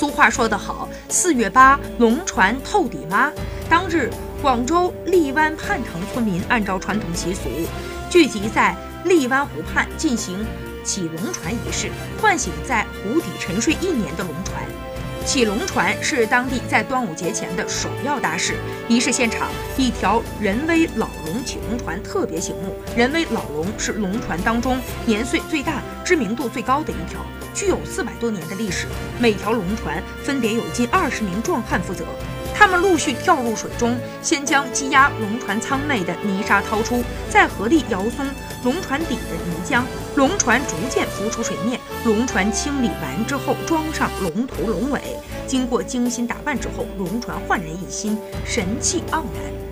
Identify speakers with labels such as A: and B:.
A: 俗话说得好，四月八，龙船透底妈。当日，广州荔湾畔塘村民按照传统习俗，聚集在荔湾湖畔进行起龙船仪式，唤醒在湖底沉睡一年的龙船。起龙船是当地在端午节前的首要大事。仪式现场，一条人威老龙起龙船特别醒目。人威老龙是龙船当中年岁最大、知名度最高的一条，具有四百多年的历史。每条龙船分别有近二十名壮汉负责。他们陆续跳入水中，先将积压龙船舱内的泥沙掏出，再合力摇松龙船底的泥浆，龙船逐渐浮出水面。龙船清理完之后，装上龙头龙尾，经过精心打扮之后，龙船焕然一新，神气盎然。